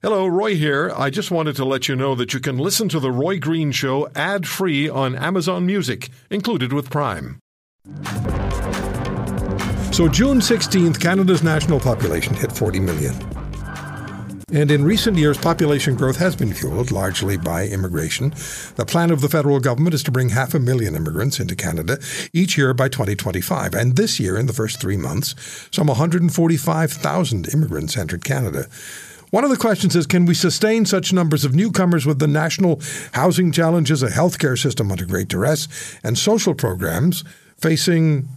Hello, Roy here. I just wanted to let you know that you can listen to The Roy Green Show ad free on Amazon Music, included with Prime. So, June 16th, Canada's national population hit 40 million. And in recent years, population growth has been fueled largely by immigration. The plan of the federal government is to bring half a million immigrants into Canada each year by 2025. And this year, in the first three months, some 145,000 immigrants entered Canada. One of the questions is can we sustain such numbers of newcomers with the national housing challenges, a healthcare system under great duress, and social programs facing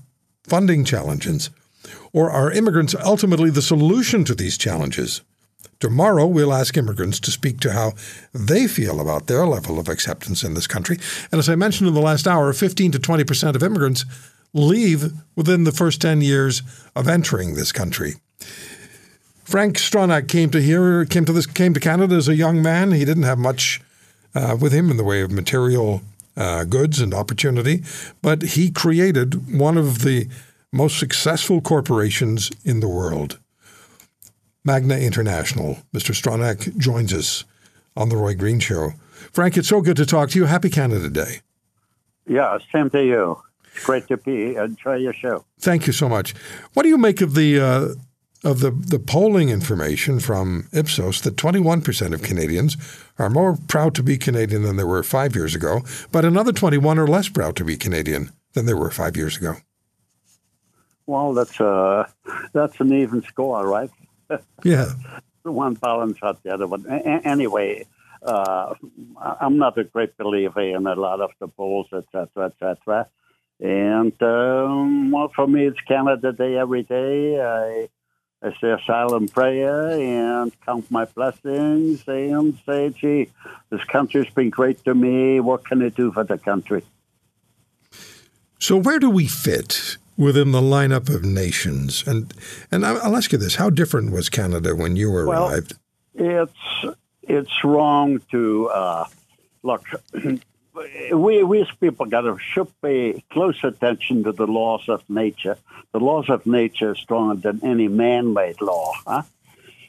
funding challenges? Or are immigrants ultimately the solution to these challenges? Tomorrow, we'll ask immigrants to speak to how they feel about their level of acceptance in this country. And as I mentioned in the last hour, 15 to 20 percent of immigrants leave within the first 10 years of entering this country. Frank Stronach came to here, came to this, came to Canada as a young man. He didn't have much uh, with him in the way of material uh, goods and opportunity, but he created one of the most successful corporations in the world, Magna International. Mr. Stronach joins us on the Roy Green Show. Frank, it's so good to talk to you. Happy Canada Day. Yeah, same to you. Great to be. Enjoy your show. Thank you so much. What do you make of the uh, of the, the polling information from Ipsos that 21% of Canadians are more proud to be Canadian than they were five years ago, but another 21 are less proud to be Canadian than they were five years ago. Well, that's a, that's an even score, right? Yeah. one balance out the other one. A- anyway, uh, I'm not a great believer in a lot of the polls, etc., etc. And um, well, for me, it's Canada Day every day. I I say a silent prayer and count my blessings and say, gee, this country's been great to me. What can I do for the country? So, where do we fit within the lineup of nations? And and I'll ask you this: How different was Canada when you arrived? Well, it's it's wrong to uh, look. we we as people got to should pay close attention to the laws of nature. The laws of nature are stronger than any man-made law. Huh?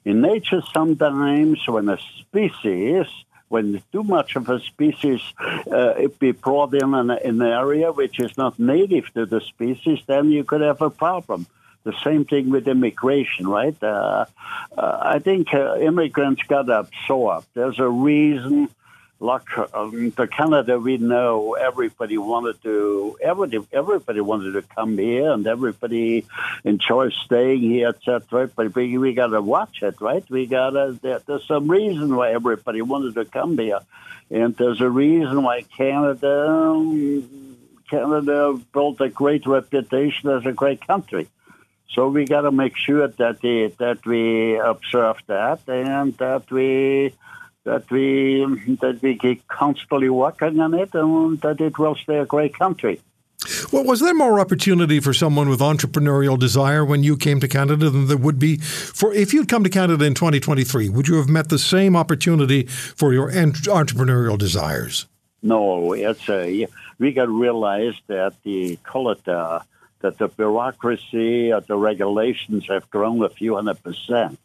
In nature, sometimes when a species, when too much of a species uh, be brought in an, an area which is not native to the species, then you could have a problem. The same thing with immigration, right? Uh, uh, I think uh, immigrants got absorbed. There's a reason like um, the Canada we know, everybody wanted to everybody everybody wanted to come here, and everybody enjoys staying here, etc. But we we got to watch it, right? We got to. There, there's some reason why everybody wanted to come here, and there's a reason why Canada Canada built a great reputation as a great country. So we got to make sure that the, that we observe that and that we that we that we keep constantly working on it and that it will stay a great country. Well, was there more opportunity for someone with entrepreneurial desire when you came to Canada than there would be for if you'd come to Canada in 2023? Would you have met the same opportunity for your entrepreneurial desires? No, it's a, we got to realize that the call it uh, that the bureaucracy or the regulations have grown a few hundred percent.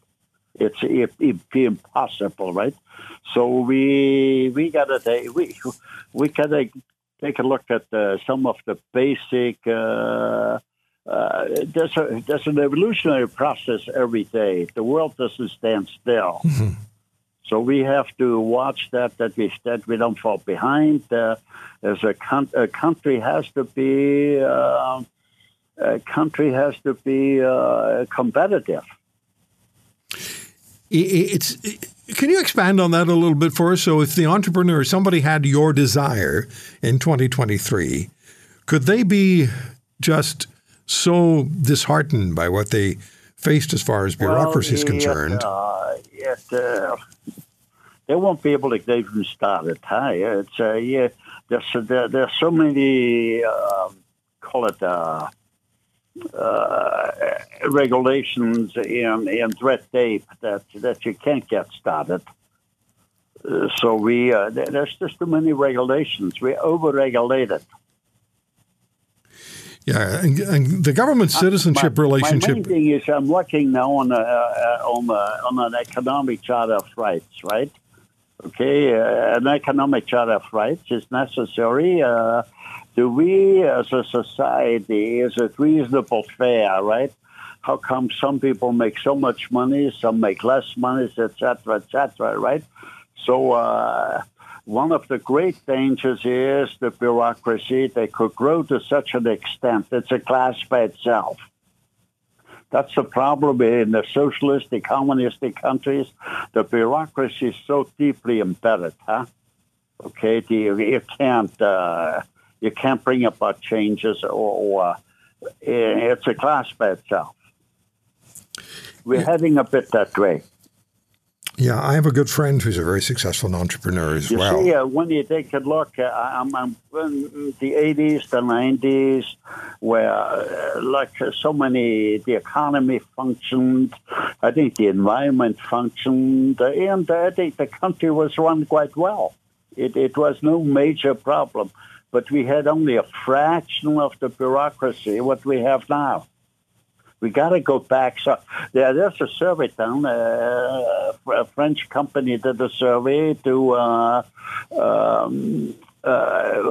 It's it, it be impossible, right? So we we gotta take we we gotta take a look at uh, some of the basic. Uh, uh, there's a there's an evolutionary process every day. The world doesn't stand still. Mm-hmm. So we have to watch that that we that we don't fall behind. Uh, as a, con- a, country has to be uh, a country has to be uh, competitive. It's can you expand on that a little bit for us? So, if the entrepreneur, somebody had your desire in 2023, could they be just so disheartened by what they faced as far as bureaucracy well, is concerned? Uh, it, uh, they won't be able to even start high. It's uh, yeah, there's there, there's so many uh, call it uh, uh, regulations and, and red tape that that you can't get started. Uh, so we uh, there's just too many regulations. We overregulated. Yeah, and, and the government citizenship my, relationship. My main thing is I'm looking now on a, uh, on, a, on an economic charter of rights, right? Okay, uh, an economic charter of rights is necessary. Do we, as a society, is it reasonable, fair, right? How come some people make so much money, some make less money, etc., etc., right? So uh, one of the great dangers is the bureaucracy. They could grow to such an extent. It's a class by itself. That's the problem in the socialistic, communistic countries. The bureaucracy is so deeply embedded, huh? Okay, you, you can't uh, you can't bring about changes, or, or uh, it's a class by itself. We're yeah. heading a bit that way. Yeah, I have a good friend who's a very successful entrepreneur as you well. See, uh, when you take a look, uh, I'm, I'm, in the 80s, the 90s, where uh, like uh, so many, the economy functioned, I think the environment functioned, and I think the country was run quite well. It, it was no major problem, but we had only a fraction of the bureaucracy what we have now we got to go back. So yeah, there's a survey done. Uh, a French company did a survey to uh, um, uh,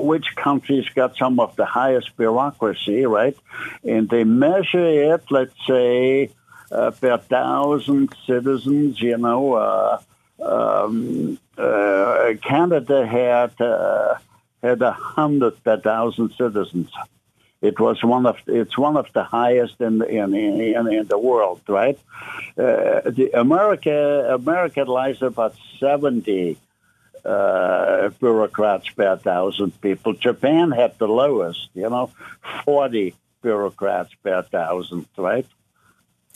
which countries got some of the highest bureaucracy, right? And they measure it, let's say, uh, per thousand citizens. You know, uh, um, uh, Canada had had a hundred per thousand citizens. It was one of it's one of the highest in in in, in the world, right? Uh, the America America lies about seventy uh, bureaucrats per thousand people. Japan had the lowest, you know, forty bureaucrats per thousand, right?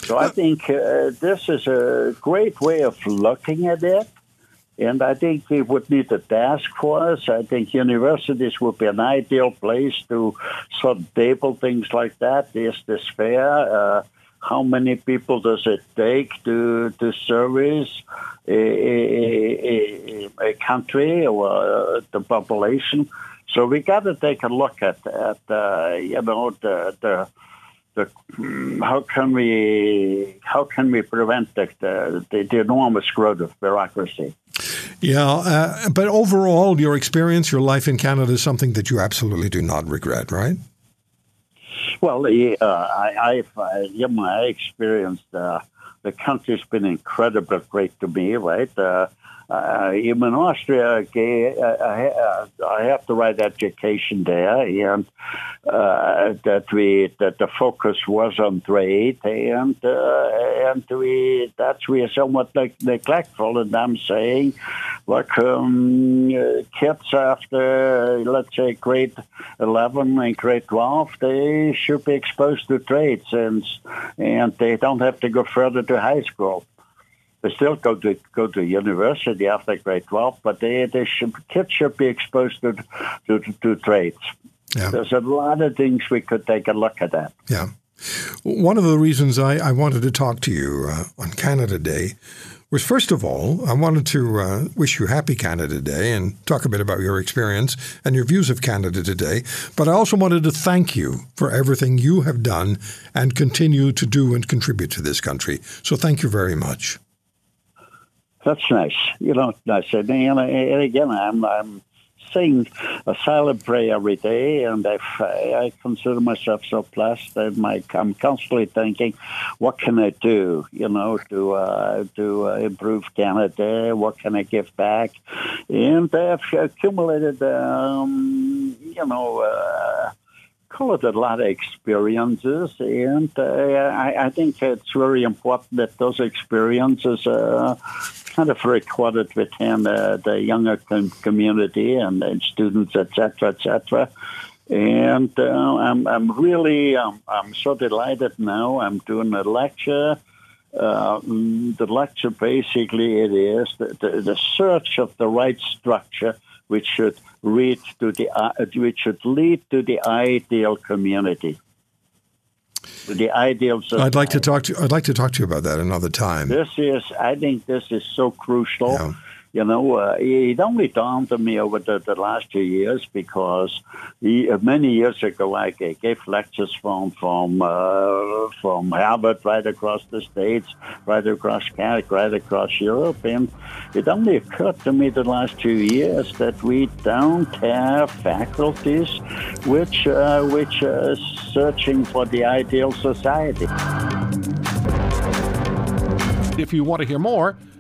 So I think uh, this is a great way of looking at it. And I think we would need a task force. I think universities would be an ideal place to sort of table things like that. Is this fair? Uh, how many people does it take to to service a, a, a country or uh, the population? So we got to take a look at at uh, you know the the the, how can we how can we prevent the, the, the enormous growth of bureaucracy? Yeah, uh, but overall, your experience, your life in Canada is something that you absolutely do not regret, right? Well, uh, I, I, yeah, my experience, uh, the country's been incredibly great to me, right? Uh, uh, in Austria, okay, I, I, have the right education there, and uh, that we that the focus was on trade, and uh, and we that we are somewhat neglectful. And I'm saying, look, um, kids after let's say grade eleven and grade twelve, they should be exposed to trades, and and they don't have to go further to high school they still go to go to university after grade 12, but they, they should, kids should be exposed to, to, to trades. Yeah. There's a lot of things we could take a look at that. Yeah. One of the reasons I, I wanted to talk to you uh, on Canada Day was first of all, I wanted to uh, wish you happy Canada Day and talk a bit about your experience and your views of Canada today. But I also wanted to thank you for everything you have done and continue to do and contribute to this country. So thank you very much. That's nice. You know, nice. And, and again, I'm, I'm saying a silent prayer every day, and I, I consider myself so blessed that I'm constantly thinking, what can I do, you know, to uh, to uh, improve Canada? What can I give back? And I've accumulated, um, you know. Uh, call it a lot of experiences, and uh, I, I, think it's very important that those experiences uh, kind of recorded within uh, the younger com- community and, and students, etc., etc. And uh, I'm, I'm really, um, I'm so delighted now. I'm doing a lecture. Uh, the lecture basically it is the, the, the search of the right structure which should lead to the uh, which should lead to the ideal community. The ideals. I'd like to talk to. I'd like to talk to you about that another time. This is. I think this is so crucial. Yeah. You know, uh, it only dawned on me over the, the last two years because he, uh, many years ago I gave lectures from from uh, from Harvard right across the states, right across Canada, right across Europe, and it only occurred to me the last two years that we don't have faculties which uh, which are searching for the ideal society. If you want to hear more